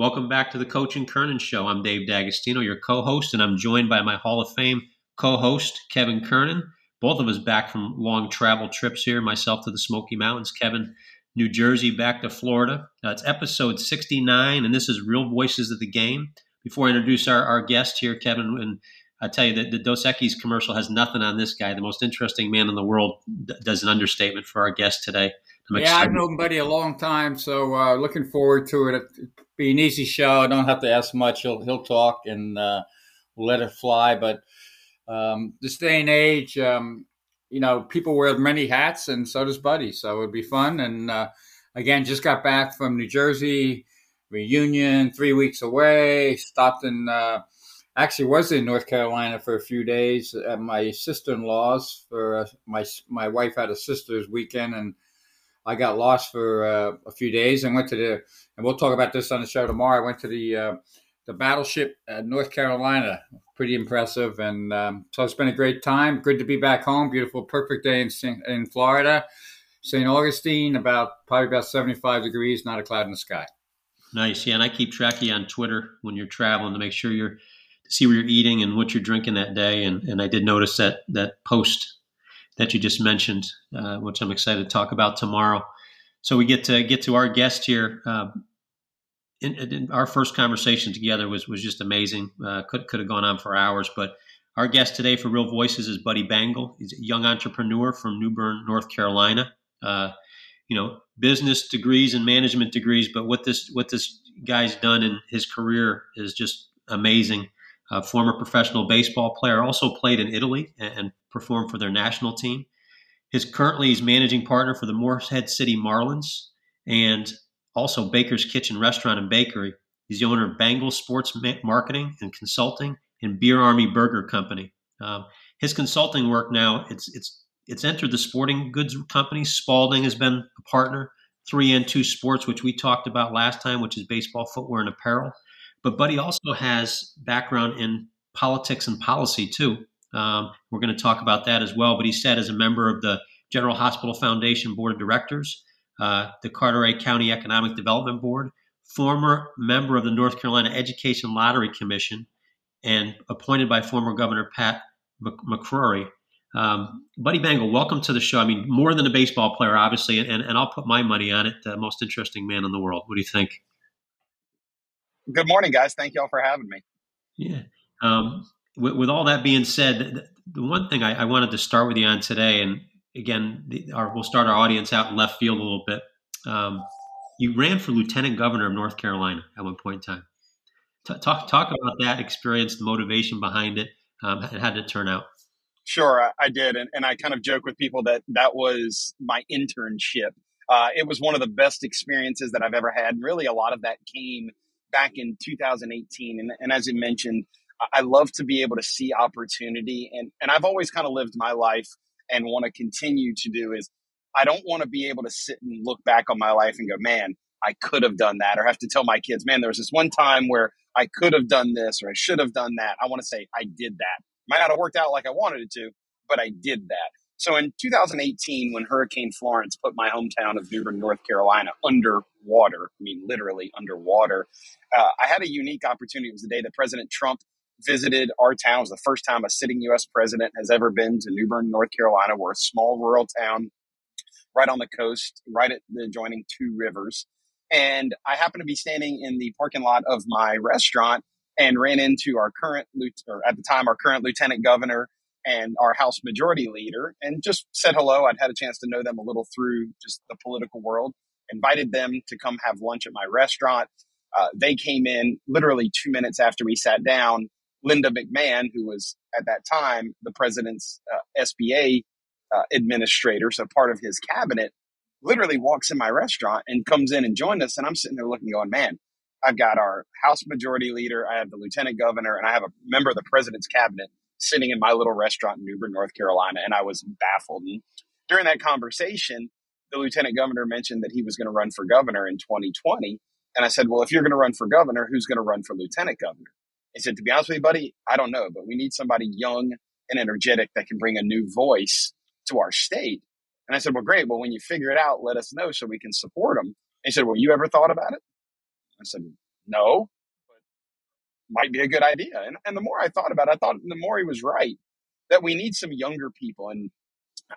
Welcome back to the Coach and Kernan Show. I'm Dave D'Agostino, your co-host, and I'm joined by my Hall of Fame co-host Kevin Kernan. Both of us back from long travel trips here. Myself to the Smoky Mountains, Kevin, New Jersey, back to Florida. Uh, it's episode 69, and this is Real Voices of the Game. Before I introduce our, our guest here, Kevin, and I tell you that the Dos Equis commercial has nothing on this guy. The most interesting man in the world does an understatement for our guest today. I'm yeah. I've known Buddy a long time, so uh, looking forward to it. It'll be an easy show. I don't have to ask much. He'll he'll talk and uh, let it fly. But um, this day and age, um, you know, people wear many hats, and so does Buddy. So it'd be fun. And uh, again, just got back from New Jersey reunion, three weeks away. Stopped in. Uh, actually was in North Carolina for a few days at my sister in law's for uh, my my wife had a sister's weekend and I got lost for uh, a few days and went to the and we'll talk about this on the show tomorrow. I went to the uh, the battleship at North Carolina, pretty impressive, and um, so it's been a great time. Good to be back home. Beautiful, perfect day in in Florida, St. Augustine. About probably about seventy five degrees, not a cloud in the sky. Nice, yeah. And I keep track of you on Twitter when you're traveling to make sure you're to see what you're eating and what you're drinking that day. And, and I did notice that that post that you just mentioned, uh, which I'm excited to talk about tomorrow. So we get to get to our guest here. Uh, in, in our first conversation together was was just amazing. Uh, could could have gone on for hours, but our guest today for Real Voices is Buddy Bengel. He's a young entrepreneur from New Bern, North Carolina. Uh, you know, business degrees and management degrees, but what this what this guy's done in his career is just amazing a former professional baseball player, also played in Italy and, and performed for their national team. His currently he's managing partner for the Morehead City Marlins and also Baker's Kitchen Restaurant and Bakery. He's the owner of Bengel Sports Marketing and Consulting and Beer Army Burger Company. Um, his consulting work now it's it's it's entered the sporting goods company. Spalding has been a partner. Three and two Sports, which we talked about last time, which is baseball footwear and apparel. But Buddy also has background in politics and policy too. Um, we're going to talk about that as well. But he said as a member of the General Hospital Foundation Board of Directors, uh, the Carteret County Economic Development Board, former member of the North Carolina Education Lottery Commission, and appointed by former Governor Pat McCrory. Um, Buddy Bengel, welcome to the show. I mean, more than a baseball player, obviously, and, and I'll put my money on it. The most interesting man in the world. What do you think? Good morning, guys. Thank you all for having me. Yeah. Um, with, with, all that being said, the, the one thing I, I, wanted to start with you on today, and again, the, our, we'll start our audience out in left field a little bit. Um, you ran for lieutenant governor of North Carolina at one point in time. T- talk talk about that experience, the motivation behind it, um, and how did it turn out? Sure, I, I did, and, and I kind of joke with people that that was my internship. Uh, it was one of the best experiences that I've ever had. And really, a lot of that came back in 2018. And, and as you mentioned, I love to be able to see opportunity. And, and I've always kind of lived my life and want to continue to do is I don't want to be able to sit and look back on my life and go, man, I could have done that, or have to tell my kids, man, there was this one time where I could have done this or I should have done that. I want to say I did that. Might not have worked out like I wanted it to, but I did that. So in 2018, when Hurricane Florence put my hometown of New Bern, North Carolina, underwater, I mean literally underwater, uh, I had a unique opportunity. It was the day that President Trump visited our town. It was the first time a sitting U.S. president has ever been to New Bern, North Carolina. We're a small rural town right on the coast, right at the adjoining two rivers. And I happened to be standing in the parking lot of my restaurant and ran into our current, or at the time, our current lieutenant governor and our House Majority Leader and just said hello. I'd had a chance to know them a little through just the political world, invited them to come have lunch at my restaurant. Uh, they came in literally two minutes after we sat down. Linda McMahon, who was at that time the president's uh, SBA uh, administrator, so part of his cabinet, literally walks in my restaurant and comes in and joined us. And I'm sitting there looking, going, man, I've got our House Majority Leader, I have the Lieutenant Governor, and I have a member of the president's cabinet sitting in my little restaurant in New Bern, North Carolina, and I was baffled. And during that conversation, the lieutenant governor mentioned that he was going to run for governor in 2020. And I said, Well, if you're going to run for governor, who's going to run for lieutenant governor? He said, To be honest with you, buddy, I don't know, but we need somebody young and energetic that can bring a new voice to our state. And I said, Well, great. Well, when you figure it out, let us know so we can support them. He said, Well, you ever thought about it? I said, no, might be a good idea. And, and the more I thought about it, I thought the more he was right that we need some younger people. And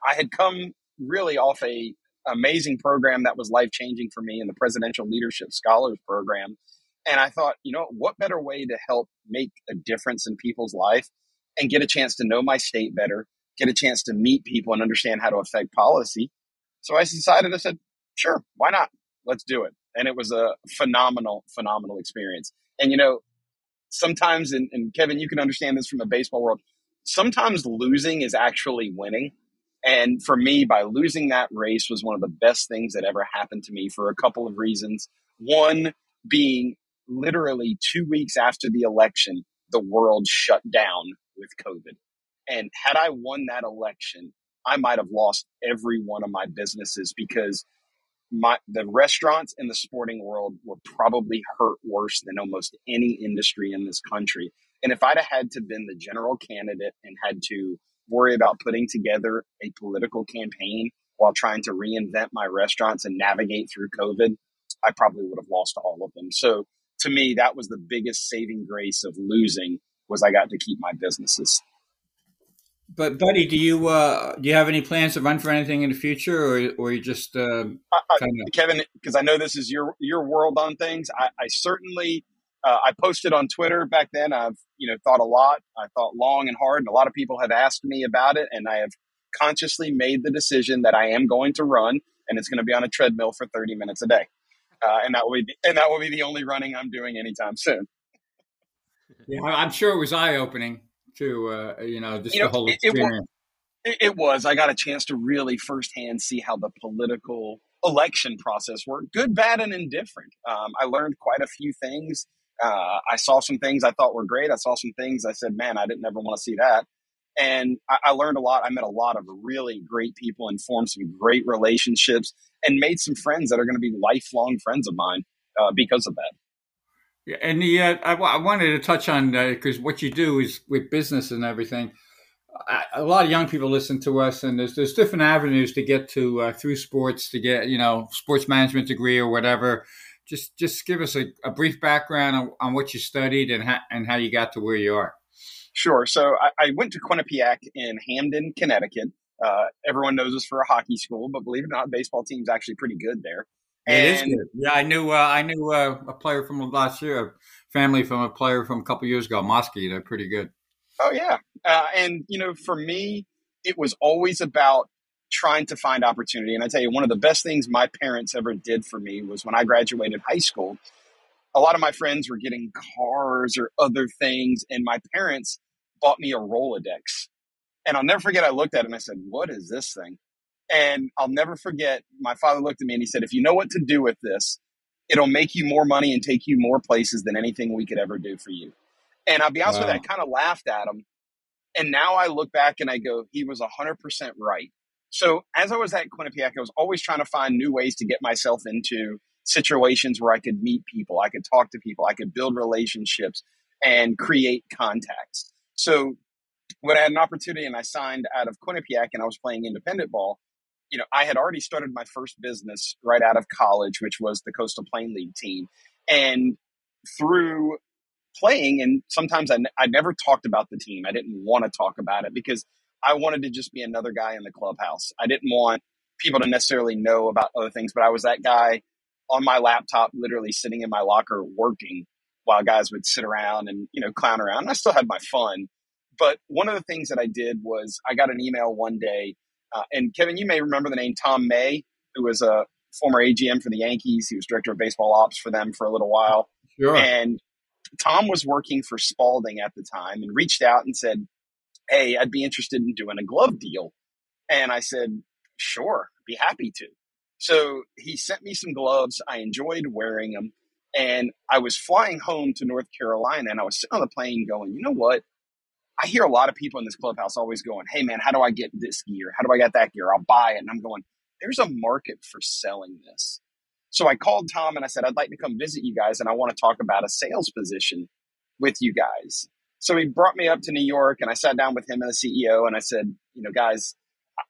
I had come really off a amazing program that was life changing for me in the Presidential Leadership Scholars Program. And I thought, you know, what better way to help make a difference in people's life and get a chance to know my state better, get a chance to meet people and understand how to affect policy. So I decided, I said, sure, why not? Let's do it. And it was a phenomenal, phenomenal experience. And, you know, sometimes, and, and Kevin, you can understand this from the baseball world, sometimes losing is actually winning. And for me, by losing that race was one of the best things that ever happened to me for a couple of reasons. One being literally two weeks after the election, the world shut down with COVID. And had I won that election, I might have lost every one of my businesses because my the restaurants in the sporting world were probably hurt worse than almost any industry in this country. And if I'd have had to been the general candidate and had to worry about putting together a political campaign while trying to reinvent my restaurants and navigate through COVID, I probably would have lost all of them. So to me, that was the biggest saving grace of losing was I got to keep my businesses. But buddy, do you uh, do you have any plans to run for anything in the future, or or you just uh, kinda... Kevin? Because I know this is your your world on things. I, I certainly uh, I posted on Twitter back then. I've you know thought a lot. I thought long and hard, and a lot of people have asked me about it, and I have consciously made the decision that I am going to run, and it's going to be on a treadmill for thirty minutes a day, uh, and that will be and that will be the only running I'm doing anytime soon. Yeah, I'm sure it was eye opening too. Uh, you know, just you the know, whole experience. It, it, it, was. I got a chance to really firsthand see how the political election process worked, good, bad, and indifferent. Um, I learned quite a few things. Uh, I saw some things I thought were great. I saw some things I said, man, I didn't ever want to see that. And I, I learned a lot. I met a lot of really great people and formed some great relationships and made some friends that are going to be lifelong friends of mine uh, because of that. Yeah, and I, I, wanted to touch on because uh, what you do is with business and everything. I, a lot of young people listen to us, and there's there's different avenues to get to uh, through sports to get you know sports management degree or whatever. Just just give us a, a brief background on, on, what you studied and how, and how you got to where you are. Sure. So I, I went to Quinnipiac in Hamden, Connecticut. Uh, everyone knows us for a hockey school, but believe it or not, baseball team's actually pretty good there. And, it is good. Yeah, I knew uh, I knew uh, a player from last year, a family from a player from a couple years ago, Mosky. They're pretty good. Oh yeah, uh, and you know, for me, it was always about trying to find opportunity. And I tell you, one of the best things my parents ever did for me was when I graduated high school. A lot of my friends were getting cars or other things, and my parents bought me a Rolodex. And I'll never forget. I looked at it and I said, "What is this thing?" And I'll never forget, my father looked at me and he said, If you know what to do with this, it'll make you more money and take you more places than anything we could ever do for you. And I'll be honest wow. with you, I kind of laughed at him. And now I look back and I go, he was 100% right. So as I was at Quinnipiac, I was always trying to find new ways to get myself into situations where I could meet people, I could talk to people, I could build relationships and create contacts. So when I had an opportunity and I signed out of Quinnipiac and I was playing independent ball, you know, I had already started my first business right out of college, which was the Coastal Plain League team. And through playing, and sometimes I, I never talked about the team. I didn't want to talk about it because I wanted to just be another guy in the clubhouse. I didn't want people to necessarily know about other things, but I was that guy on my laptop, literally sitting in my locker working while guys would sit around and, you know, clown around. And I still had my fun. But one of the things that I did was I got an email one day uh, and Kevin, you may remember the name Tom May, who was a former AGM for the Yankees. He was director of baseball ops for them for a little while. Sure. And Tom was working for Spalding at the time and reached out and said, Hey, I'd be interested in doing a glove deal. And I said, Sure, be happy to. So he sent me some gloves. I enjoyed wearing them. And I was flying home to North Carolina and I was sitting on the plane going, you know what? I hear a lot of people in this clubhouse always going, Hey man, how do I get this gear? How do I get that gear? I'll buy it. And I'm going, there's a market for selling this. So I called Tom and I said, I'd like to come visit you guys and I want to talk about a sales position with you guys. So he brought me up to New York and I sat down with him and the CEO and I said, you know, guys,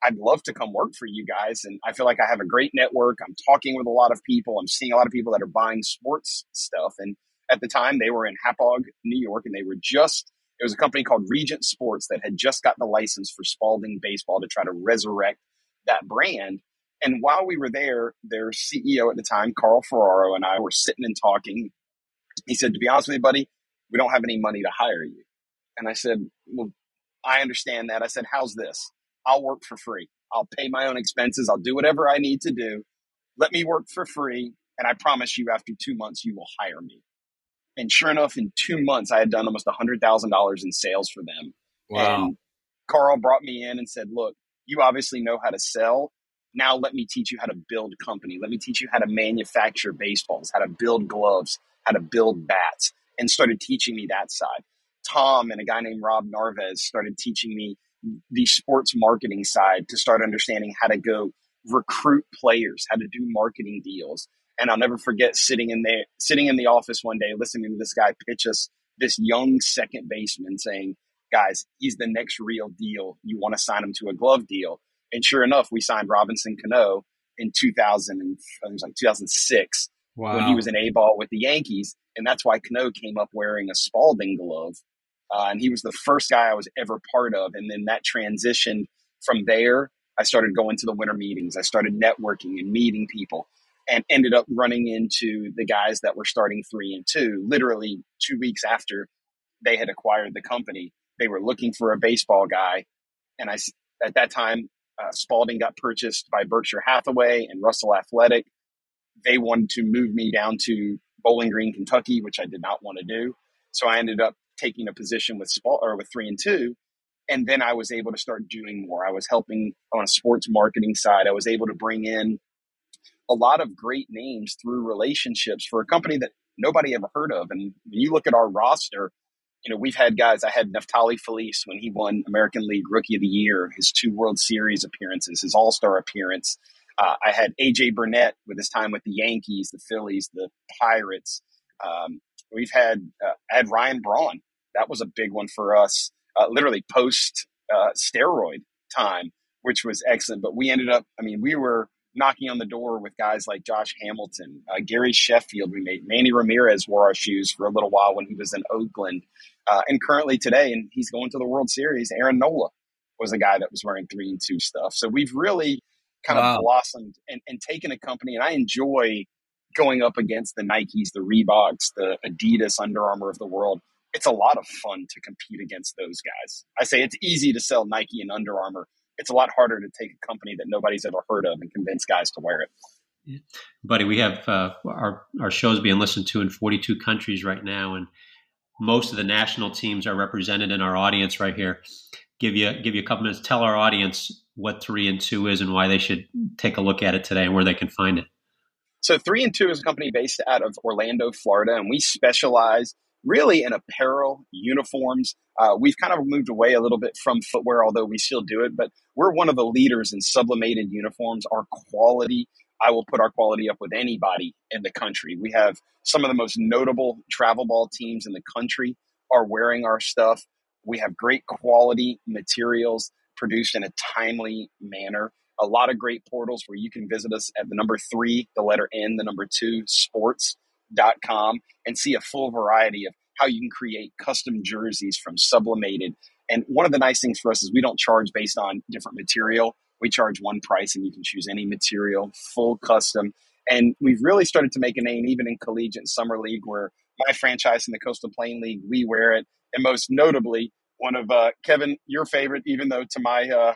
I'd love to come work for you guys. And I feel like I have a great network. I'm talking with a lot of people. I'm seeing a lot of people that are buying sports stuff. And at the time. They were in Hauppauge, New York, and they were just, it was a company called Regent Sports that had just gotten the license for Spalding Baseball to try to resurrect that brand. And while we were there, their CEO at the time, Carl Ferraro, and I were sitting and talking. He said, To be honest with you, buddy, we don't have any money to hire you. And I said, Well, I understand that. I said, How's this? I'll work for free. I'll pay my own expenses. I'll do whatever I need to do. Let me work for free. And I promise you, after two months, you will hire me. And sure enough, in two months, I had done almost $100,000 in sales for them. Wow. And Carl brought me in and said, Look, you obviously know how to sell. Now let me teach you how to build a company. Let me teach you how to manufacture baseballs, how to build gloves, how to build bats, and started teaching me that side. Tom and a guy named Rob Narvez started teaching me the sports marketing side to start understanding how to go recruit players, how to do marketing deals. And I'll never forget sitting in there, sitting in the office one day, listening to this guy pitch us this young second baseman saying, guys, he's the next real deal. You want to sign him to a glove deal. And sure enough, we signed Robinson Cano in 2000 and it was like 2006 wow. when he was an A ball with the Yankees. And that's why Cano came up wearing a Spalding glove. Uh, and he was the first guy I was ever part of. And then that transitioned from there. I started going to the winter meetings. I started networking and meeting people and ended up running into the guys that were starting three and two literally two weeks after they had acquired the company. They were looking for a baseball guy. And I, at that time, uh, Spalding got purchased by Berkshire Hathaway and Russell Athletic. They wanted to move me down to Bowling Green, Kentucky, which I did not want to do. So I ended up taking a position with Spal- or with three and two. And then I was able to start doing more. I was helping on a sports marketing side. I was able to bring in a lot of great names through relationships for a company that nobody ever heard of. And when you look at our roster, you know, we've had guys. I had Neftali Feliz when he won American League Rookie of the Year, his two World Series appearances, his All Star appearance. Uh, I had AJ Burnett with his time with the Yankees, the Phillies, the Pirates. Um, we've had uh, had Ryan Braun. That was a big one for us. Uh, literally post uh, steroid time, which was excellent. But we ended up. I mean, we were knocking on the door with guys like Josh Hamilton, uh, Gary Sheffield. We made Manny Ramirez wore our shoes for a little while when he was in Oakland, uh, and currently today, and he's going to the World Series. Aaron Nola was a guy that was wearing three and two stuff. So we've really kind wow. of blossomed and, and taken a company, and I enjoy going up against the Nikes, the Reeboks, the Adidas, Under Armour of the world. It's a lot of fun to compete against those guys. I say it's easy to sell Nike and Under Armour it's a lot harder to take a company that nobody's ever heard of and convince guys to wear it. Yeah. Buddy, we have uh, our our shows being listened to in 42 countries right now, and most of the national teams are represented in our audience right here. Give you give you a couple minutes. Tell our audience what three and two is and why they should take a look at it today and where they can find it. So three and two is a company based out of Orlando, Florida, and we specialize really in apparel, uniforms. Uh, we've kind of moved away a little bit from footwear, although we still do it, but we're one of the leaders in sublimated uniforms. Our quality, I will put our quality up with anybody in the country. We have some of the most notable travel ball teams in the country are wearing our stuff. We have great quality materials produced in a timely manner. A lot of great portals where you can visit us at the number three, the letter N, the number two, sports com and see a full variety of how you can create custom jerseys from sublimated. And one of the nice things for us is we don't charge based on different material. We charge one price and you can choose any material, full custom. And we've really started to make a name even in collegiate summer league where my franchise in the Coastal Plain League, we wear it. And most notably, one of uh, Kevin, your favorite, even though to my uh,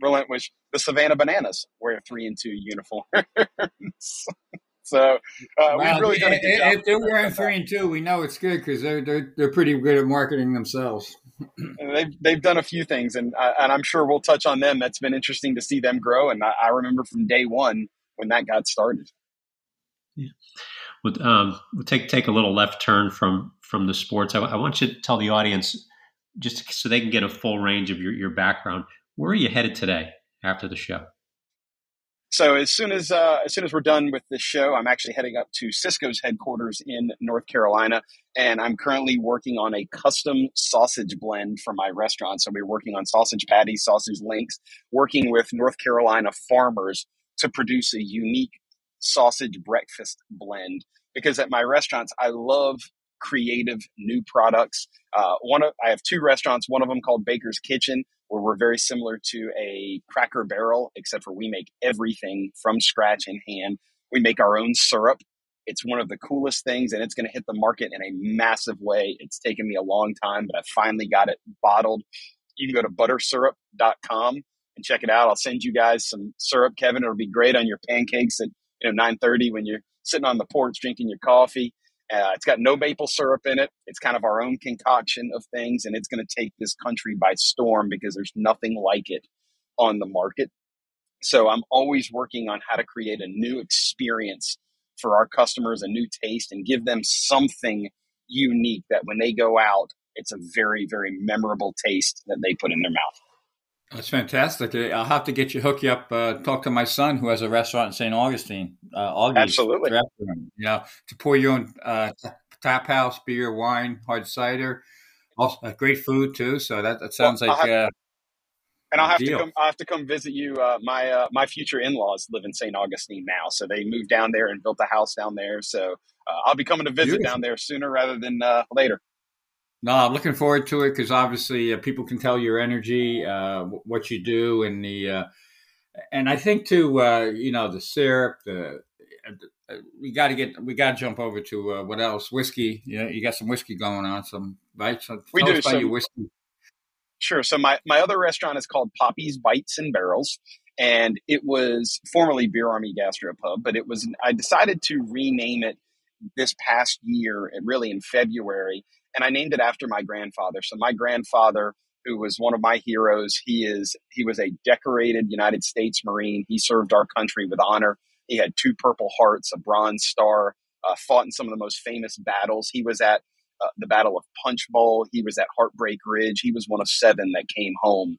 relinquish, the Savannah Bananas wear three and two uniforms. So uh, we've really done a good job. If they're wearing three and two, we know it's good because they're, they're they're pretty good at marketing themselves. they've they've done a few things, and uh, and I'm sure we'll touch on them. That's been interesting to see them grow, and I, I remember from day one when that got started. Yeah. We'll, um, we'll take take a little left turn from from the sports. I, I want you to tell the audience just so they can get a full range of your, your background. Where are you headed today after the show? So as soon as uh, as soon as we're done with this show, I'm actually heading up to Sysco's headquarters in North Carolina, and I'm currently working on a custom sausage blend for my restaurant. So we're working on sausage patties, sausage links, working with North Carolina farmers to produce a unique sausage breakfast blend. Because at my restaurants, I love creative new products. Uh, one of, I have two restaurants. One of them called Baker's Kitchen, where we're very similar to a Cracker Barrel, except for we make everything from scratch in hand. We make our own syrup. It's one of the coolest things, and it's going to hit the market in a massive way. It's taken me a long time, but I finally got it bottled. You can go to buttersyrup.com and check it out. I'll send you guys some syrup, Kevin. It'll be great on your pancakes at you know 9:30 when you're sitting on the porch drinking your coffee. Uh, it's got no maple syrup in it. It's kind of our own concoction of things, and it's going to take this country by storm because there's nothing like it on the market. So I'm always working on how to create a new experience for our customers, a new taste, and give them something unique that when they go out, it's a very, very memorable taste that they put in their mouth. That's fantastic. I'll have to get you hook you up. Uh, talk to my son who has a restaurant in St. Augustine. Uh, Absolutely. Restaurant, you know, to pour your own uh, tap house beer, wine, hard cider, also uh, great food too. So that, that sounds well, like. Have, uh, and I'll have deal. to come. I have to come visit you. Uh, my uh, my future in laws live in St. Augustine now, so they moved down there and built a house down there. So uh, I'll be coming to visit Beautiful. down there sooner rather than uh, later. No, I'm looking forward to it because obviously uh, people can tell your energy, uh, what you do, and the uh, and I think too, uh, you know, the syrup, the uh, we got to get we got to jump over to uh, what else? Whiskey. You know, you got some whiskey going on, some right? So we do. so, your whiskey. Sure. So my my other restaurant is called Poppy's Bites and Barrels, and it was formerly Beer Army Gastropub, but it was I decided to rename it this past year, really in February, and I named it after my grandfather. So my grandfather, who was one of my heroes, he is he was a decorated United States Marine. He served our country with honor. He had two Purple Hearts, a Bronze Star, uh, fought in some of the most famous battles. He was at uh, the Battle of Punch Bowl. He was at Heartbreak Ridge. He was one of seven that came home.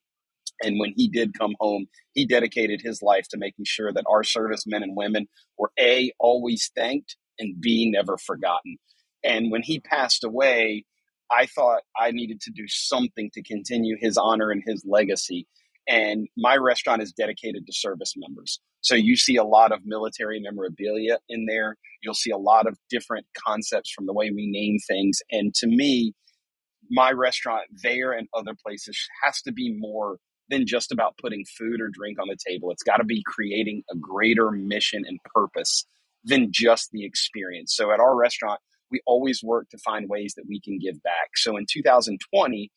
And when he did come home, he dedicated his life to making sure that our servicemen and women were A, always thanked, and B, never forgotten. And when he passed away, I thought I needed to do something to continue his honor and his legacy. And my restaurant is dedicated to service members. So you see a lot of military memorabilia in there. You'll see a lot of different concepts from the way we name things. And to me, my restaurant there and other places has to be more than just about putting food or drink on the table. It's got to be creating a greater mission and purpose than just the experience. So at our restaurant, we always work to find ways that we can give back. So in 2020,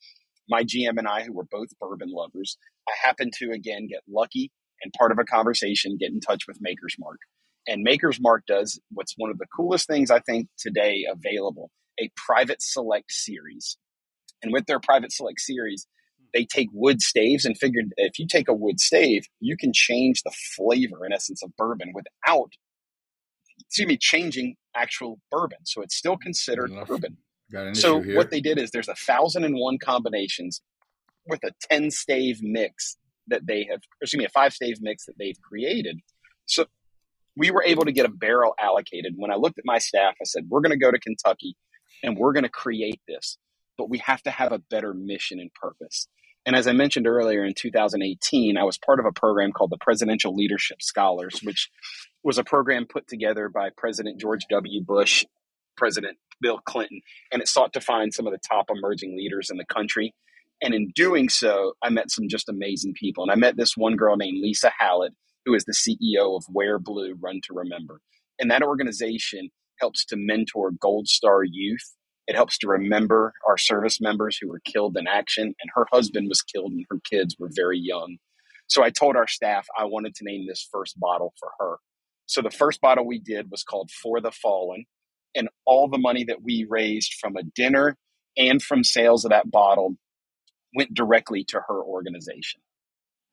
my GM and I, who were both bourbon lovers, I happened to again get lucky and part of a conversation get in touch with Maker's Mark. And Maker's Mark does what's one of the coolest things I think today available a private select series. And with their private select series, they take wood staves and figured if you take a wood stave, you can change the flavor, in essence, of bourbon without excuse me, changing actual bourbon. So it's still considered bourbon. so what they did is there's a thousand and one combinations with a 10 stave mix that they have, excuse me, a five stave mix that they've created. So we were able to get a barrel allocated. When I looked at my staff, I said, we're going to go to Kentucky and we're going to create this, but we have to have a better mission and purpose. And as I mentioned earlier, in 2018, I was part of a program called the Presidential Leadership Scholars, which was a program put together by President George W. Bush, President Bill Clinton, and it sought to find some of the top emerging leaders in the country. And in doing so, I met some just amazing people. And I met this one girl named Lisa Hallett, who is the CEO of Wear Blue Run to Remember. And that organization helps to mentor Gold Star youth it helps to remember our service members who were killed in action, and her husband was killed and her kids were very young. So I told our staff I wanted to name this first bottle for her. So the first bottle we did was called For the Fallen, and all the money that we raised from a dinner and from sales of that bottle went directly to her organization.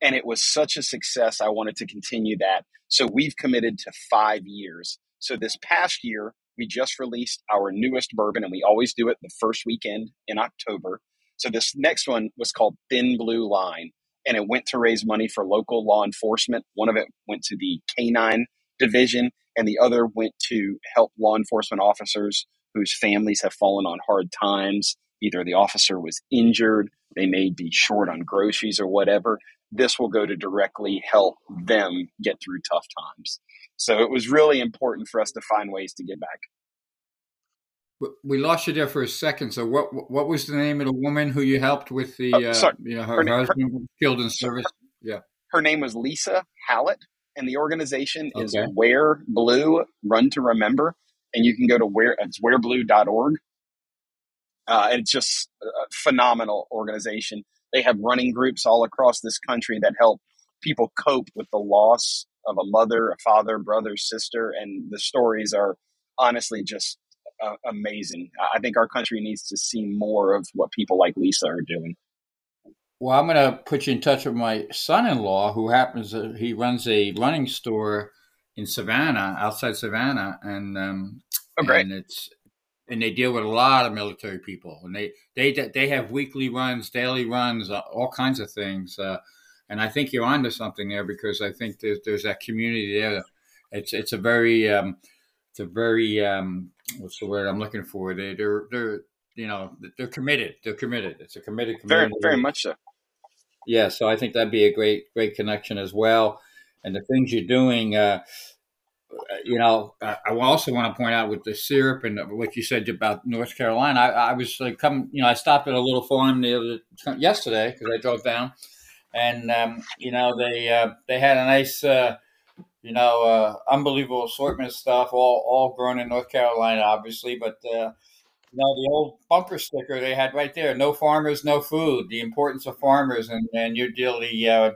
And it was such a success, I wanted to continue that. So we've committed to five years. So this past year, we just released our newest bourbon, and we always do it the first weekend in October. So this next one was called Thin Blue Line, and it went to raise money for local law enforcement. One of it went to the canine division, and the other went to help law enforcement officers whose families have fallen on hard times. Either the officer was injured, they may be short on groceries or whatever. This will go to directly help them get through tough times. So it was really important for us to find ways to get back. We lost you there for a second. So, what what was the name of the woman who you helped with the? Oh, uh, you know, her, her husband her, killed in service. Yeah, her name was Lisa Hallett, and the organization okay. is Wear Blue Run to Remember, and you can go to where it's wearblue.org. Uh, it's just a phenomenal organization. They have running groups all across this country that help people cope with the loss of a mother, a father, brother, sister, and the stories are honestly just uh, amazing. I think our country needs to see more of what people like Lisa are doing. Well, I'm going to put you in touch with my son-in-law, who happens to, he runs a running store in Savannah, outside Savannah, and um, oh, great. and it's and they deal with a lot of military people, and they they they have weekly runs, daily runs, uh, all kinds of things. Uh, and I think you're onto something there because I think there's there's that community there. It's it's a very um, it's a very um, what's the word I'm looking for? They they're they're you know they're committed. They're committed. It's a committed community. Very very much so. Yeah, so I think that'd be a great great connection as well. And the things you're doing, uh, you know, I also want to point out with the syrup and what you said about North Carolina. I, I was like, come, you know, I stopped at a little farm the other yesterday because I drove down, and um, you know they uh, they had a nice, uh, you know, uh, unbelievable assortment of stuff, all all grown in North Carolina, obviously, but. Uh, you know, the old bumper sticker they had right there: "No farmers, no food." The importance of farmers, and and your the uh,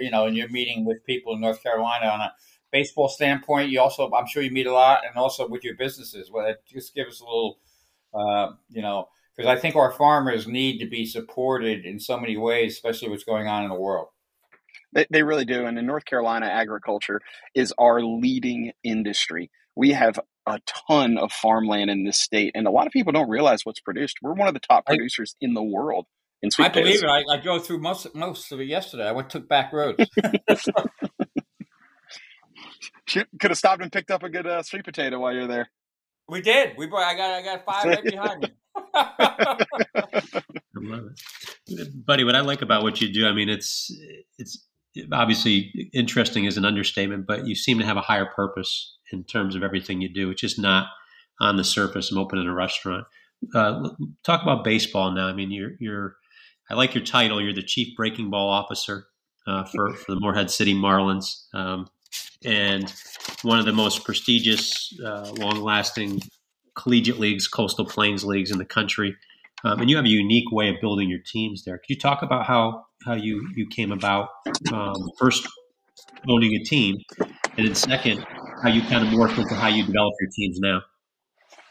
you know, and you're meeting with people in North Carolina on a baseball standpoint, you also, I'm sure you meet a lot, and also with your businesses. Well, just give us a little, uh, you know, because I think our farmers need to be supported in so many ways, especially what's going on in the world. They really do. And in North Carolina, agriculture is our leading industry. We have a ton of farmland in this state, and a lot of people don't realize what's produced. We're one of the top producers I, in the world. In sweet potatoes. I believe it. I, I drove through most most of it yesterday. I went took back roads. could have stopped and picked up a good uh, sweet potato while you're there. We did. We brought. I got. I got five right behind me. I love it, buddy. What I like about what you do, I mean, it's it's obviously interesting is an understatement, but you seem to have a higher purpose in terms of everything you do. It's just not on the surface. I'm opening a restaurant. Uh, talk about baseball now. I mean, you're you're. I like your title. You're the chief breaking ball officer uh, for for the Morehead City Marlins. Um, and one of the most prestigious, uh, long-lasting collegiate leagues, coastal plains leagues in the country. Um, and you have a unique way of building your teams there. Could you talk about how how you you came about um, first owning a team, and then second how you kind of morphed into how you develop your teams now?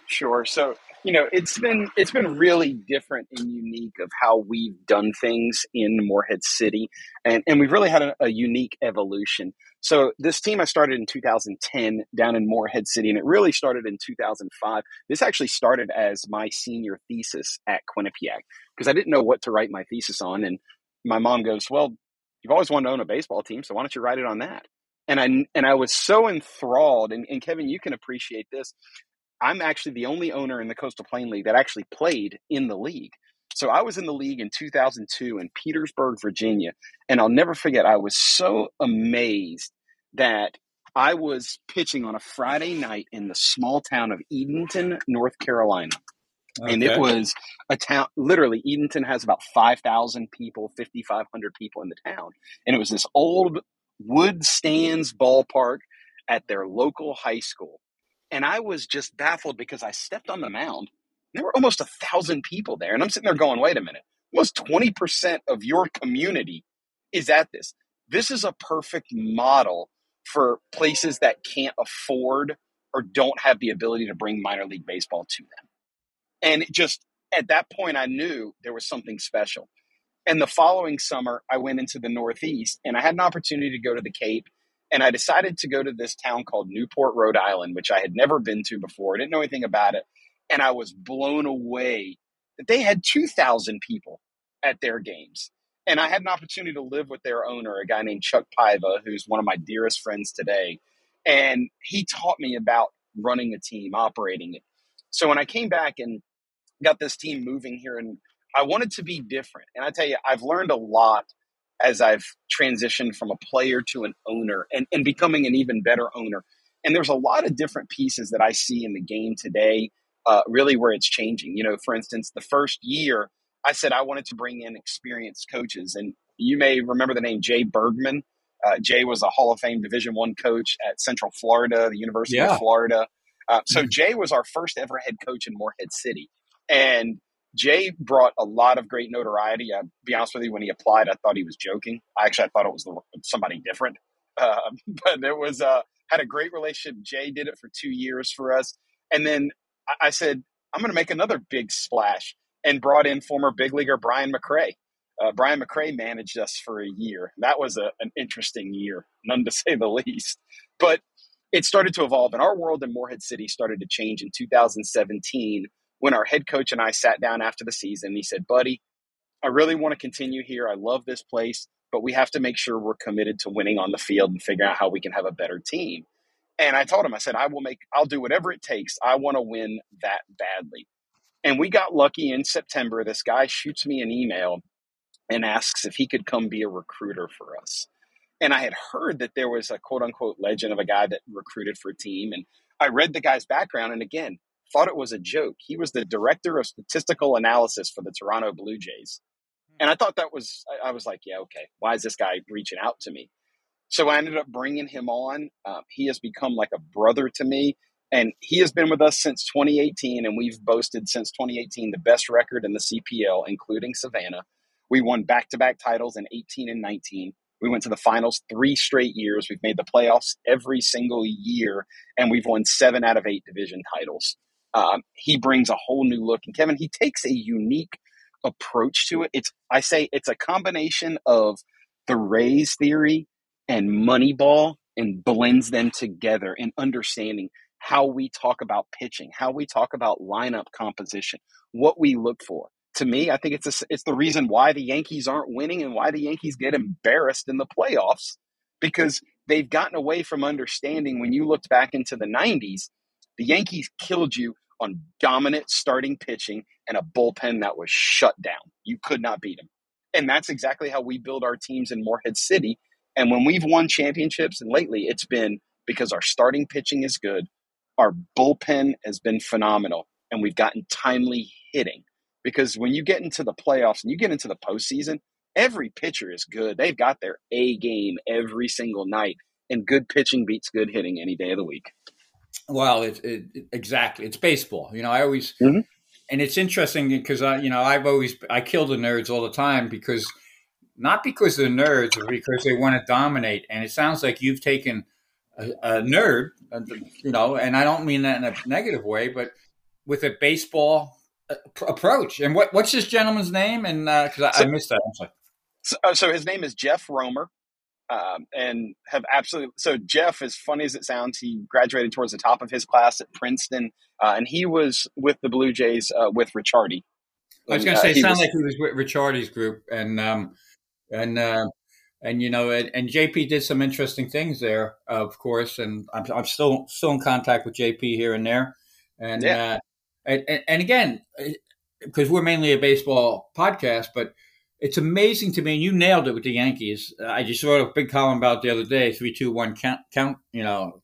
Sure. So you know, it's been it's been really different and unique of how we've done things in Morehead City, and and we've really had a, a unique evolution. So this team I started in 2010 down in Morehead City, and it really started in 2005. This actually started as my senior thesis at Quinnipiac because I didn't know what to write my thesis on, and my mom goes, "Well, you've always wanted to own a baseball team, so why don't you write it on that?" And I and I was so enthralled, and, and Kevin, you can appreciate this. I'm actually the only owner in the Coastal Plain League that actually played in the league. So I was in the league in 2002 in Petersburg, Virginia, and I'll never forget. I was so amazed that I was pitching on a Friday night in the small town of Edenton, North Carolina. Okay. And it was a town, literally, Edenton has about 5,000 people, 5,500 people in the town. And it was this old wood stands ballpark at their local high school. And I was just baffled because I stepped on the mound. There were almost a thousand people there. And I'm sitting there going, wait a minute, almost 20% of your community is at this. This is a perfect model for places that can't afford or don't have the ability to bring minor league baseball to them. And just at that point, I knew there was something special. And the following summer, I went into the Northeast and I had an opportunity to go to the Cape and I decided to go to this town called Newport, Rhode Island, which I had never been to before. I didn't know anything about it. And I was blown away that they had 2,000 people at their games. And I had an opportunity to live with their owner, a guy named Chuck Paiva, who's one of my dearest friends today. And he taught me about running a team, operating it. So when I came back and got this team moving here, and I wanted to be different. And I tell you, I've learned a lot as I've transitioned from a player to an owner and, and becoming an even better owner. And there's a lot of different pieces that I see in the game today uh, really where it's changing. You know, for instance, the first year I said I wanted to bring in experienced coaches, and you may remember the name Jay Bergman. Uh, Jay was a Hall of Fame Division One coach at Central Florida, the University yeah. of Florida. Uh, so mm-hmm. Jay was our first ever head coach in Morehead City, and Jay brought a lot of great notoriety. I'll be honest with you, when he applied, I thought he was joking. I actually I thought it was the, somebody different, uh, but it was uh, had a great relationship. Jay did it for two years for us, and then I, I said I'm going to make another big splash and brought in former big leaguer Brian McRae. Uh, Brian McRae managed us for a year. That was a, an interesting year, none to say the least. But it started to evolve, and our world in Morehead City started to change in 2017 when our head coach and I sat down after the season. He said, Buddy, I really want to continue here. I love this place, but we have to make sure we're committed to winning on the field and figure out how we can have a better team. And I told him, I said, I will make, I'll do whatever it takes. I want to win that badly. And we got lucky in September. This guy shoots me an email and asks if he could come be a recruiter for us. And I had heard that there was a quote unquote legend of a guy that recruited for a team. And I read the guy's background and again, thought it was a joke. He was the director of statistical analysis for the Toronto Blue Jays. Hmm. And I thought that was, I was like, yeah, okay, why is this guy reaching out to me? So I ended up bringing him on. Um, he has become like a brother to me. And he has been with us since 2018, and we've boasted since 2018 the best record in the CPL, including Savannah. We won back to back titles in 18 and 19. We went to the finals three straight years. We've made the playoffs every single year, and we've won seven out of eight division titles. Um, he brings a whole new look. And Kevin, he takes a unique approach to it. It's I say it's a combination of the Rays theory and Moneyball and blends them together in understanding how we talk about pitching, how we talk about lineup composition, what we look for. To me, I think it's a, it's the reason why the Yankees aren't winning and why the Yankees get embarrassed in the playoffs because they've gotten away from understanding when you looked back into the 90s, the Yankees killed you on dominant starting pitching and a bullpen that was shut down. You could not beat them. And that's exactly how we build our teams in Morehead City. And when we've won championships, and lately it's been because our starting pitching is good, our bullpen has been phenomenal, and we've gotten timely hitting. Because when you get into the playoffs and you get into the postseason, every pitcher is good. They've got their A game every single night, and good pitching beats good hitting any day of the week. Well, it, it, exactly. It's baseball. You know, I always, mm-hmm. and it's interesting because I, you know, I've always I kill the nerds all the time because not because they're nerds, because they want to dominate. And it sounds like you've taken a, a nerd, uh, you know, and I don't mean that in a negative way, but with a baseball uh, approach. And what what's this gentleman's name? And because uh, I, so, I, missed that. So, uh, so his name is Jeff Romer um, and have absolutely. So Jeff, as funny as it sounds, he graduated towards the top of his class at Princeton, uh, and he was with the Blue Jays uh, with Ricciardi. I was going to say, uh, it sounded like he was with Ricciardi's group, and um, and uh, and you know, and, and, JP did some interesting things there, of course, and I'm, I'm still still in contact with JP here and there, and yeah. Uh, and, and again, because we're mainly a baseball podcast, but it's amazing to me. And you nailed it with the Yankees. I just wrote a big column about the other day. Three, two, one, count. Count. You know,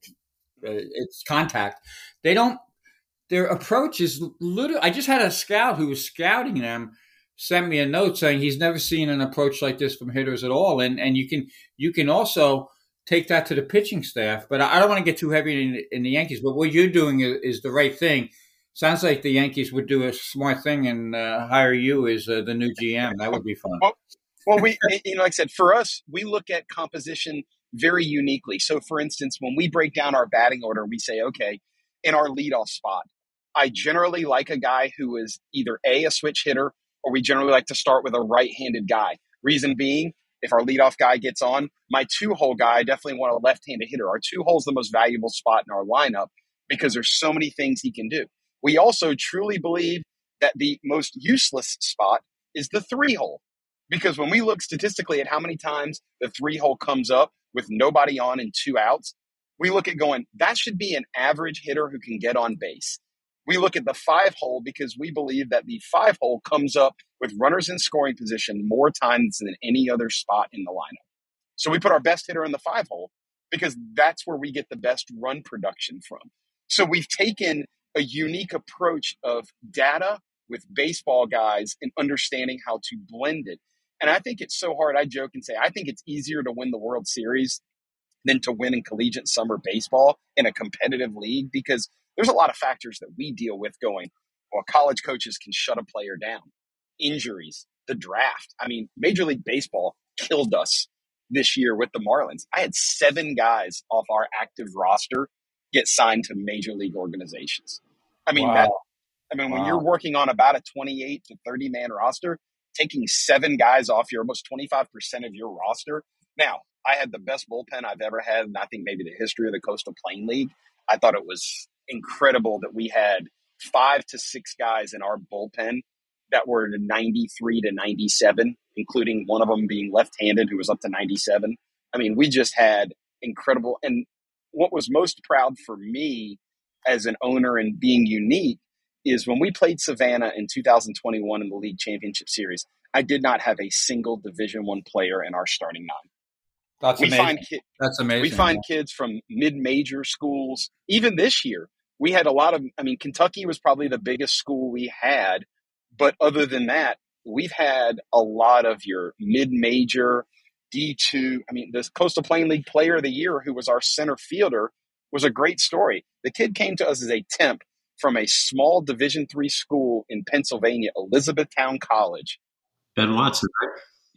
uh, it's contact. They don't. Their approach is little. I just had a scout who was scouting them sent me a note saying he's never seen an approach like this from hitters at all. And and you can you can also take that to the pitching staff. But I don't want to get too heavy in, in the Yankees. But what you're doing is, is the right thing Sounds like the Yankees would do a smart thing and uh, hire you as uh, the new GM. That would be fun. Well, well, we, you know, like I said, for us, we look at composition very uniquely. So, for instance, when we break down our batting order, we say, okay, in our leadoff spot, I generally like a guy who is either A, a switch hitter, or we generally like to start with a right handed guy. Reason being, if our leadoff guy gets on, my two hole guy, I definitely want a left handed hitter. Our two hole is the most valuable spot in our lineup because there's so many things he can do. We also truly believe that the most useless spot is the three hole. Because when we look statistically at how many times the three hole comes up with nobody on and two outs, we look at going, that should be an average hitter who can get on base. We look at the five hole because we believe that the five hole comes up with runners in scoring position more times than any other spot in the lineup. So we put our best hitter in the five hole because that's where we get the best run production from. So we've taken a unique approach of data with baseball guys and understanding how to blend it. And I think it's so hard. I joke and say, I think it's easier to win the World Series than to win in collegiate summer baseball in a competitive league because there's a lot of factors that we deal with going, well, college coaches can shut a player down, injuries, the draft. I mean, Major League Baseball killed us this year with the Marlins. I had seven guys off our active roster get signed to major league organizations. I mean, wow. that, I mean, wow. when you're working on about a 28 to 30 man roster, taking seven guys off your almost 25% of your roster. Now, I had the best bullpen I've ever had, and I think maybe the history of the Coastal Plain League. I thought it was incredible that we had five to six guys in our bullpen that were 93 to 97, including one of them being left handed who was up to 97. I mean, we just had incredible. And what was most proud for me as an owner and being unique is when we played Savannah in 2021 in the league championship series, I did not have a single division one player in our starting nine. That's we amazing. Find ki- That's amazing. We find yeah. kids from mid-major schools. Even this year, we had a lot of. I mean, Kentucky was probably the biggest school we had, but other than that, we've had a lot of your mid-major D2. I mean, the Coastal Plain League Player of the Year, who was our center fielder, was a great story. The kid came to us as a temp from a small Division three school in Pennsylvania, Elizabethtown College. Ben Watson.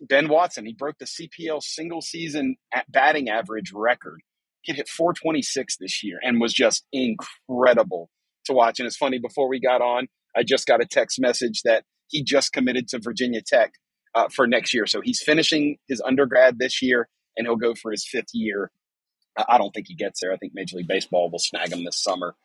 Ben Watson, he broke the CPL single season batting average record. He hit 426 this year and was just incredible to watch. And it's funny, before we got on, I just got a text message that he just committed to Virginia Tech uh, for next year. So he's finishing his undergrad this year and he'll go for his fifth year. I don't think he gets there. I think Major League Baseball will snag him this summer.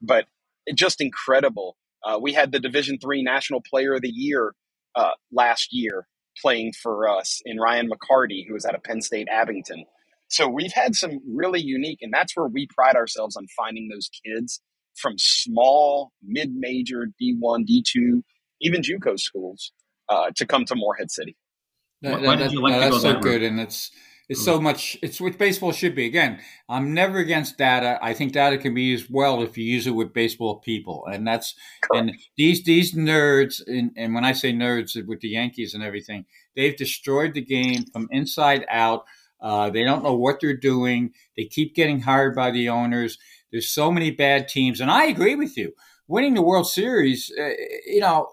But just incredible. Uh, we had the Division Three National Player of the Year uh, last year playing for us in Ryan McCarty, who was out of Penn State Abington. So we've had some really unique, and that's where we pride ourselves on finding those kids from small, mid-major, D1, D2, even JUCO schools uh, to come to Morehead City. That, Why did you like that's so good, and it's it's so much. It's what baseball should be. Again, I'm never against data. I think data can be used well if you use it with baseball people, and that's Correct. and these these nerds. And, and when I say nerds with the Yankees and everything, they've destroyed the game from inside out. Uh, they don't know what they're doing. They keep getting hired by the owners. There's so many bad teams, and I agree with you. Winning the World Series, uh, you know,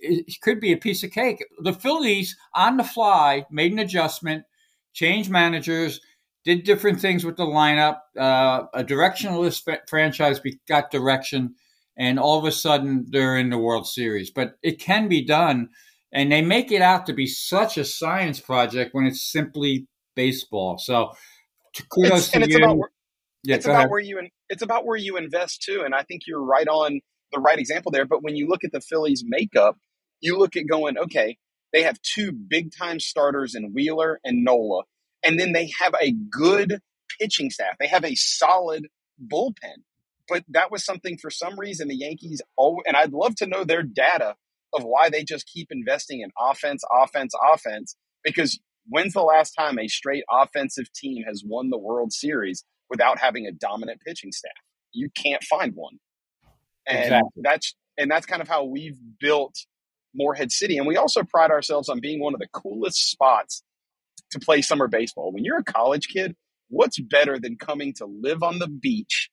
it could be a piece of cake. The Phillies on the fly made an adjustment changed managers, did different things with the lineup. Uh, a directionless franchise got direction, and all of a sudden they're in the World Series. But it can be done, and they make it out to be such a science project when it's simply baseball. So kudos it's, to you. It's about, where, yeah, it's about where you in, it's about where you invest too, and I think you're right on the right example there. But when you look at the Phillies' makeup, you look at going, okay, they have two big time starters in Wheeler and Nola. And then they have a good pitching staff. They have a solid bullpen. But that was something for some reason the Yankees, oh, and I'd love to know their data of why they just keep investing in offense, offense, offense. Because when's the last time a straight offensive team has won the World Series without having a dominant pitching staff? You can't find one. And exactly. that's and that's kind of how we've built Morehead City. And we also pride ourselves on being one of the coolest spots to play summer baseball. When you're a college kid, what's better than coming to live on the beach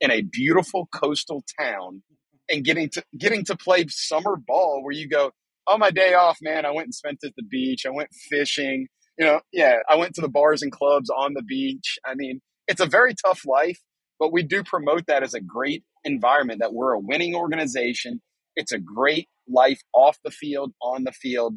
in a beautiful coastal town and getting to getting to play summer ball where you go, "Oh, my day off, man, I went and spent it at the beach. I went fishing. You know, yeah, I went to the bars and clubs on the beach. I mean, it's a very tough life, but we do promote that as a great environment that we're a winning organization. It's a great life off the field, on the field.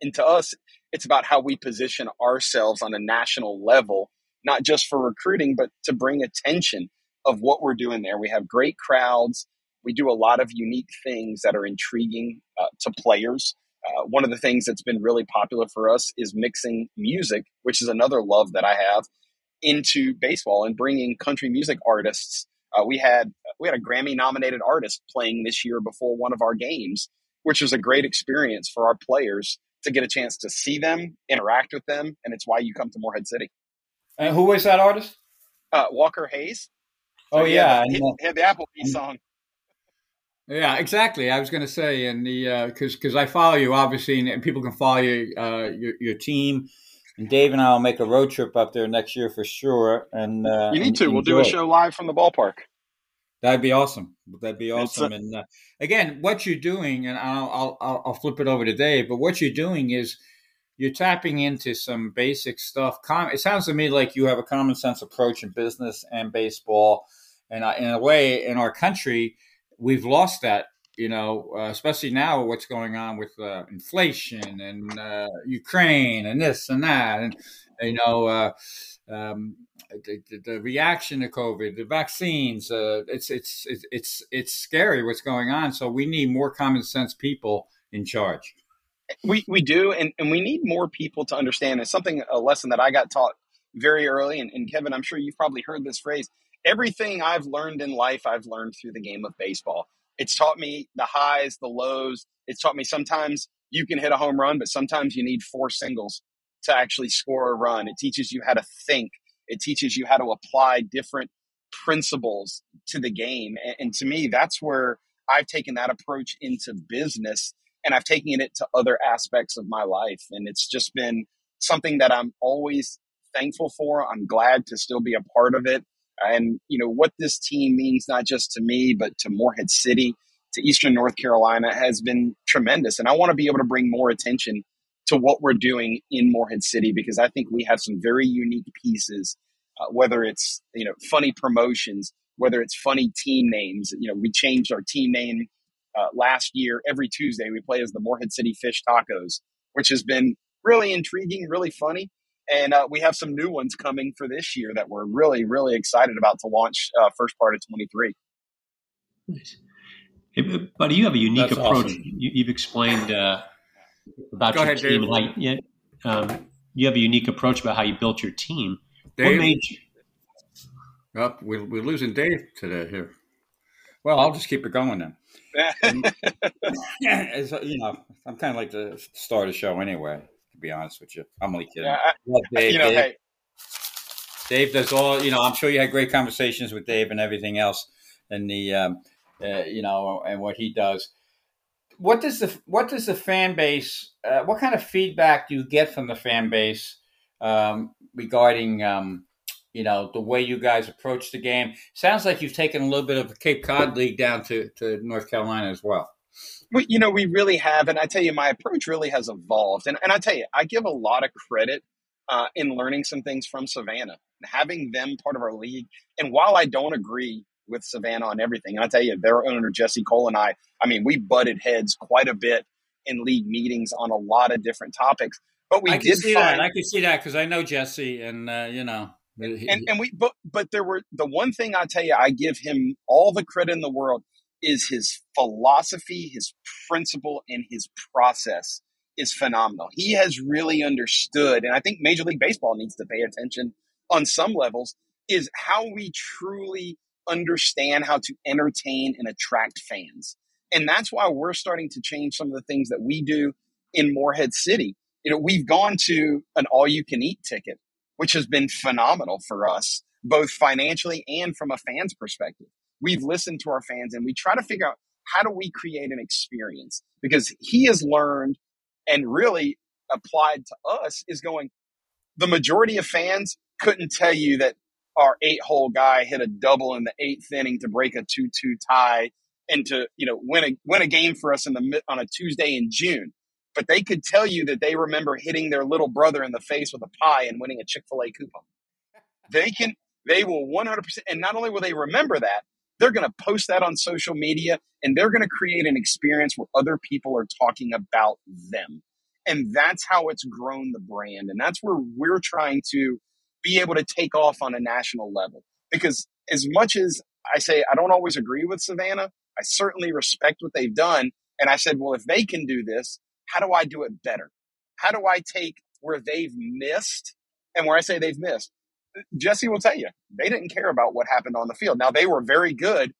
And to us, it's about how we position ourselves on a national level, not just for recruiting, but to bring attention of what we're doing there. We have great crowds. We do a lot of unique things that are intriguing uh, to players. Uh, one of the things that's been really popular for us is mixing music, which is another love that I have, into baseball and bringing country music artists uh, we had we had a Grammy nominated artist playing this year before one of our games, which was a great experience for our players to get a chance to see them, interact with them, and it's why you come to Morehead City. And who was that artist? Uh, Walker Hayes. So oh yeah, he had, the, he had the Applebee's song. Yeah, exactly. I was going to say, and the because uh, because I follow you obviously, and, people can follow you, uh, your your team. Dave and I will make a road trip up there next year for sure. And uh, you need to. We'll do a show live from the ballpark. That'd be awesome. That'd be awesome. A- and uh, again, what you're doing, and I'll, I'll I'll flip it over to Dave. But what you're doing is you're tapping into some basic stuff. It sounds to me like you have a common sense approach in business and baseball. And in a way, in our country, we've lost that. You know, uh, especially now, what's going on with uh, inflation and uh, Ukraine and this and that, and you know, uh, um, the, the, reaction to COVID, the vaccines. Uh, it's it's it's it's scary what's going on. So we need more common sense people in charge. We we do, and, and we need more people to understand. It's something a lesson that I got taught very early. And, and Kevin, I'm sure you've probably heard this phrase. Everything I've learned in life, I've learned through the game of baseball. It's taught me the highs, the lows. It's taught me sometimes you can hit a home run, but sometimes you need four singles to actually score a run. It teaches you how to think. It teaches you how to apply different principles to the game. And, and to me, that's where I've taken that approach into business and I've taken it to other aspects of my life. And it's just been something that I'm always thankful for. I'm glad to still be a part of it. And, you know, what this team means, not just to me, but to Morehead City, to Eastern North Carolina, has been tremendous. And I want to be able to bring more attention to what we're doing in Morehead City because I think we have some very unique pieces, uh, whether it's, you know, funny promotions, whether it's funny team names. You know, we changed our team name uh, last year. Every Tuesday, we play as the Morehead City Fish Tacos, which has been really intriguing, really funny. And uh, we have some new ones coming for this year that we're really, really excited about to launch uh, first part of 23. Nice. Hey, buddy, you have a unique That's approach. Awesome. You, have explained uh, about Go your ahead, team. Dave. How, yeah, um, you have a unique approach about how you built your team. Dave, what made you? Oh, we're, we're losing Dave today here. Well, I'll just keep it going then. yeah, you know, I'm kind of like the start of the show anyway be honest with you. I'm only kidding. Yeah, I, Dave, you know, Dave, hey. Dave does all. You know, I'm sure you had great conversations with Dave and everything else, and the, um, uh, you know, and what he does. What does the what does the fan base? Uh, what kind of feedback do you get from the fan base um, regarding? Um, you know the way you guys approach the game sounds like you've taken a little bit of the cape cod league down to, to north carolina as well we, you know, we really have. And I tell you, my approach really has evolved. And, and I tell you, I give a lot of credit uh, in learning some things from Savannah, having them part of our league. And while I don't agree with Savannah on everything, and I tell you, their owner, Jesse Cole, and I, I mean, we butted heads quite a bit in league meetings on a lot of different topics. But we I did see find, that. I can see that because I know Jesse, and uh, you know, and, and we but but there were the one thing I tell you, I give him all the credit in the world is his philosophy, his principle, and his process is phenomenal. He has really understood, and I think Major League Baseball needs to pay attention on some levels, is how we truly understand how to entertain and attract fans. And that's why we're starting to change some of the things that we do in Morehead City. You know, we've gone to an all you can eat ticket, which has been phenomenal for us, both financially and from a fan's perspective we've listened to our fans and we try to figure out how do we create an experience? Because he has learned and really applied to us is going the majority of fans couldn't tell you that our eight hole guy hit a double in the eighth inning to break a 2-2 tie and to you know win a win a game for us in the on a Tuesday in June. But they could tell you that they remember hitting their little brother in the face with a pie and winning a Chick-fil-A coupon. They can they will 100% and not only will they remember that they're going to post that on social media and they're going to create an experience where other people are talking about them. And that's how it's grown the brand. And that's where we're trying to be able to take off on a national level. Because as much as I say I don't always agree with Savannah, I certainly respect what they've done. And I said, well, if they can do this, how do I do it better? How do I take where they've missed and where I say they've missed? Jesse will tell you they didn't care about what happened on the field. Now they were very good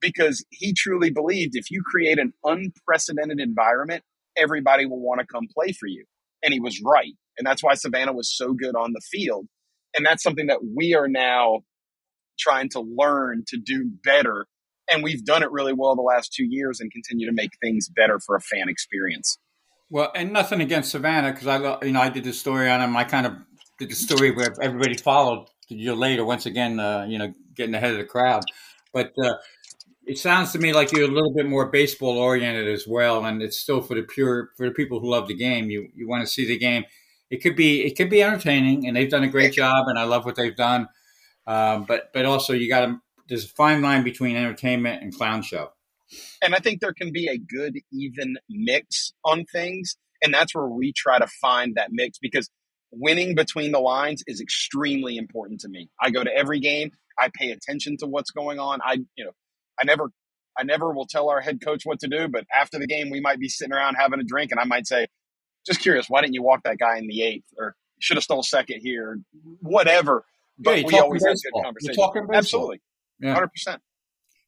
because he truly believed if you create an unprecedented environment, everybody will want to come play for you. And he was right. And that's why Savannah was so good on the field. And that's something that we are now trying to learn to do better and we've done it really well the last two years and continue to make things better for a fan experience. Well, and nothing against Savannah because I, you know, I did the story on him. I kind of the story where everybody followed a year later. Once again, uh, you know, getting ahead of the crowd. But uh, it sounds to me like you're a little bit more baseball oriented as well, and it's still for the pure for the people who love the game. You you want to see the game. It could be it could be entertaining, and they've done a great job, and I love what they've done. Um, but but also you got to there's a fine line between entertainment and clown show. And I think there can be a good, even mix on things. And that's where we try to find that mix because winning between the lines is extremely important to me. I go to every game. I pay attention to what's going on. I, you know, I never, I never will tell our head coach what to do, but after the game, we might be sitting around having a drink and I might say, just curious, why didn't you walk that guy in the eighth or should have stole second here, whatever. But yeah, we always baseball. have good conversations. You're talking baseball. Absolutely. Yeah. 100%.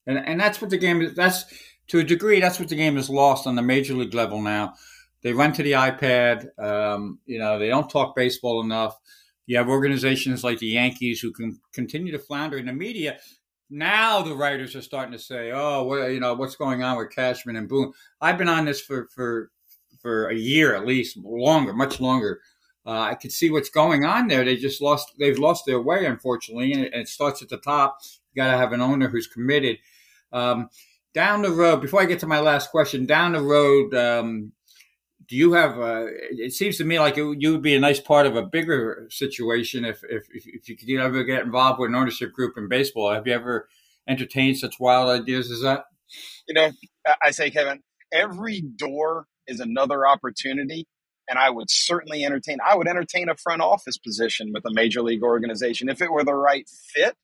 And and that's what the game is. That's to a degree. That's what the game is lost on the major league level now. They run to the iPad. Um, you know, they don't talk baseball enough. You have organizations like the Yankees who can continue to flounder in the media. Now the writers are starting to say, "Oh, you know, what's going on with Cashman and Boone?" I've been on this for for for a year at least, longer, much longer. Uh, I could see what's going on there. They just lost. They've lost their way, unfortunately, and it, and it starts at the top. You got to have an owner who's committed. Um, down the road, before I get to my last question, down the road, um, do you have? Uh, it seems to me like you would be a nice part of a bigger situation if if if you could ever get involved with an ownership group in baseball. Have you ever entertained such wild ideas as that? You know, I say, Kevin, every door is another opportunity. And I would certainly entertain, I would entertain a front office position with a major league organization if it were the right fit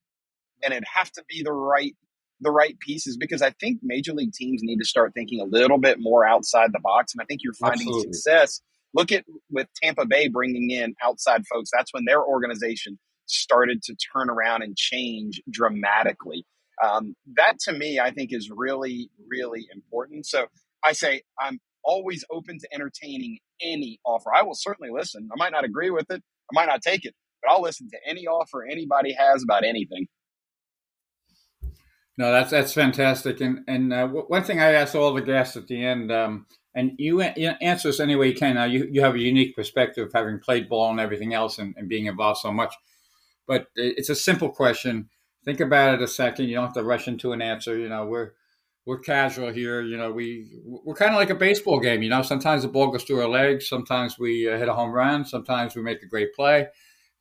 and it'd have to be the right the right pieces because I think major league teams need to start thinking a little bit more outside the box. And I think you're finding Absolutely. success. Look at with Tampa Bay bringing in outside folks. That's when their organization started to turn around and change dramatically. Um, that to me, I think is really, really important. So I say I'm always open to entertaining any offer. I will certainly listen. I might not agree with it. I might not take it, but I'll listen to any offer anybody has about anything. No, that's that's fantastic. And and uh, one thing I ask all the guests at the end, um, and you, you answer this any way you can. Now you you have a unique perspective, having played ball and everything else, and, and being involved so much. But it's a simple question. Think about it a second. You don't have to rush into an answer. You know, we're we're casual here. You know, we we're kind of like a baseball game. You know, sometimes the ball goes through our legs. Sometimes we uh, hit a home run. Sometimes we make a great play.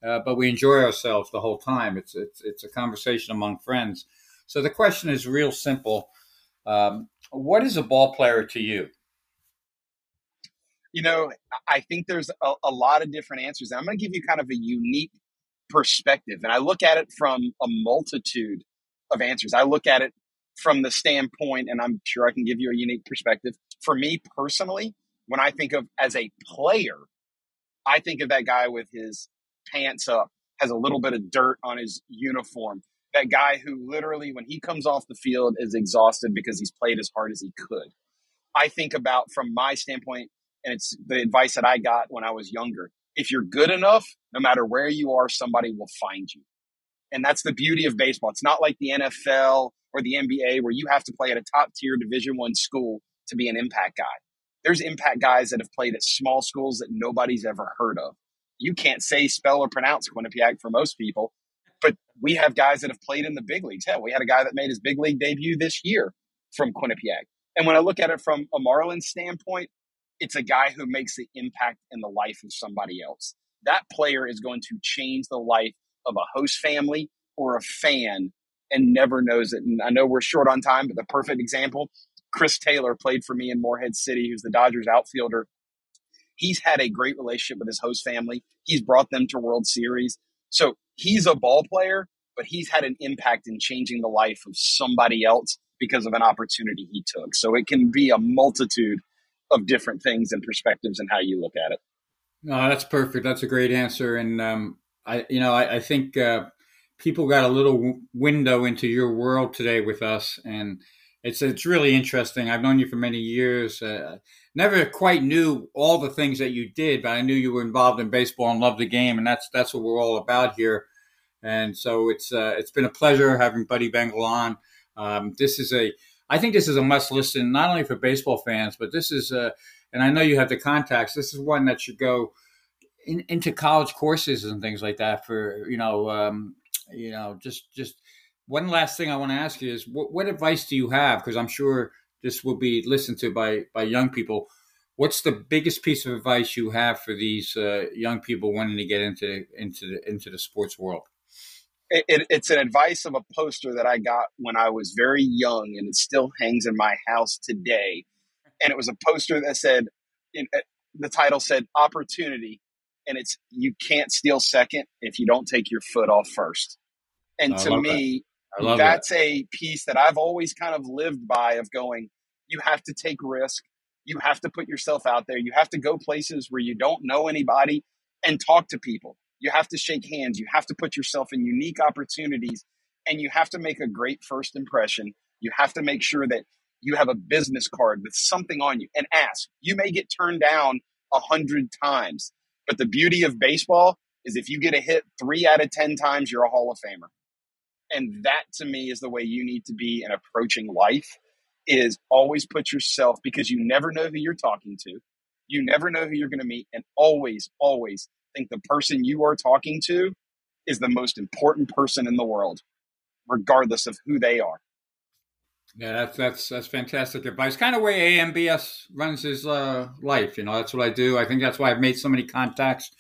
Uh, but we enjoy ourselves the whole time. It's it's it's a conversation among friends. So the question is real simple. Um, what is a ball player to you? You know, I think there's a, a lot of different answers. And I'm going to give you kind of a unique perspective. And I look at it from a multitude of answers. I look at it from the standpoint, and I'm sure I can give you a unique perspective. For me personally, when I think of as a player, I think of that guy with his pants up, has a little bit of dirt on his uniform, that guy who literally, when he comes off the field, is exhausted because he's played as hard as he could. I think about from my standpoint, and it's the advice that I got when I was younger. If you're good enough, no matter where you are, somebody will find you. And that's the beauty of baseball. It's not like the NFL or the NBA where you have to play at a top tier division one school to be an impact guy. There's impact guys that have played at small schools that nobody's ever heard of. You can't say, spell, or pronounce Quinnipiac for most people, but we have guys that have played in the big leagues. Hell, we had a guy that made his big league debut this year from Quinnipiac. And when I look at it from a Marlins standpoint, it's a guy who makes the impact in the life of somebody else. That player is going to change the life of a host family or a fan and never knows it. And I know we're short on time, but the perfect example Chris Taylor played for me in Morehead City, who's the Dodgers outfielder. He's had a great relationship with his host family. He's brought them to World Series. So he's a ball player, but he's had an impact in changing the life of somebody else because of an opportunity he took. So it can be a multitude of different things and perspectives and how you look at it. No, that's perfect. That's a great answer. And um, I, you know, I, I think uh, people got a little window into your world today with us, and it's it's really interesting. I've known you for many years. Uh, never quite knew all the things that you did, but I knew you were involved in baseball and loved the game, and that's that's what we're all about here. And so it's uh, it's been a pleasure having Buddy Bengel on. Um, this is a, I think this is a must listen, not only for baseball fans, but this is a, and I know you have the contacts. This is one that should go in, into college courses and things like that for you know, um, you know, just just one last thing I want to ask you is what, what advice do you have? Because I'm sure this will be listened to by by young people. What's the biggest piece of advice you have for these uh, young people wanting to get into into the into the sports world? It, it, it's an advice of a poster that I got when I was very young, and it still hangs in my house today. And it was a poster that said, in, uh, the title said "Opportunity," and it's you can't steal second if you don't take your foot off first. And I to me, that's that. a piece that I've always kind of lived by of going, you have to take risk. You have to put yourself out there. You have to go places where you don't know anybody and talk to people. You have to shake hands. You have to put yourself in unique opportunities and you have to make a great first impression. You have to make sure that you have a business card with something on you and ask. You may get turned down a hundred times, but the beauty of baseball is if you get a hit three out of 10 times, you're a Hall of Famer. And that to me is the way you need to be in approaching life is always put yourself because you never know who you're talking to. You never know who you're going to meet and always, always think the person you are talking to is the most important person in the world, regardless of who they are. Yeah, that's that's that's fantastic advice. Kind of way AMBS runs his uh, life. You know, that's what I do. I think that's why I've made so many contacts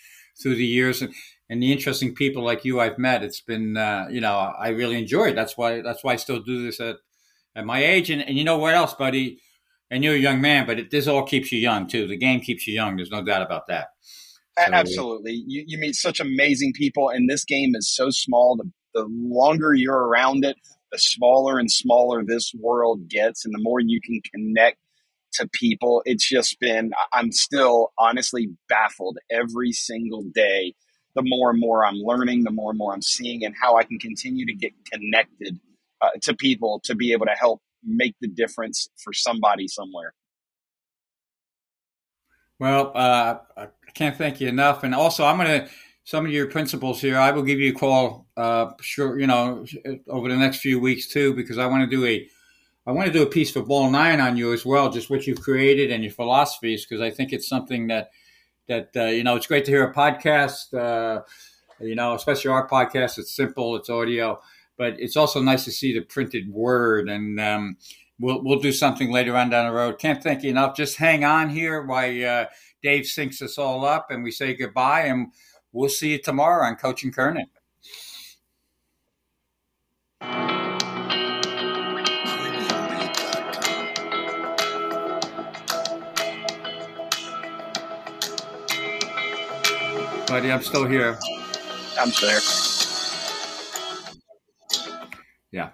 through the years. And and the interesting people like you I've met. It's been, uh, you know, I really enjoy it. That's why that's why I still do this at at my age. And, and you know what else, buddy? And you're a young man, but it, this all keeps you young too. The game keeps you young. There's no doubt about that. So, Absolutely, you, you meet such amazing people, and this game is so small. The the longer you're around it, the smaller and smaller this world gets, and the more you can connect to people. It's just been. I'm still honestly baffled every single day the more and more I'm learning, the more and more I'm seeing, and how I can continue to get connected uh, to people to be able to help make the difference for somebody somewhere. Well, uh, I can't thank you enough. And also, I'm going to some of your principles here. I will give you a call, uh, sure, you know, over the next few weeks too, because I want to do a, I want to do a piece for Ball Nine on you as well, just what you've created and your philosophies, because I think it's something that that uh, you know it's great to hear a podcast. Uh, you know, especially our podcast. It's simple, it's audio, but it's also nice to see the printed word. And um, we'll we'll do something later on down the road. Can't thank you enough. Just hang on here while uh, Dave syncs us all up, and we say goodbye. And we'll see you tomorrow on Coach and Kernan. Buddy. I'm still here. I'm still here. Yeah.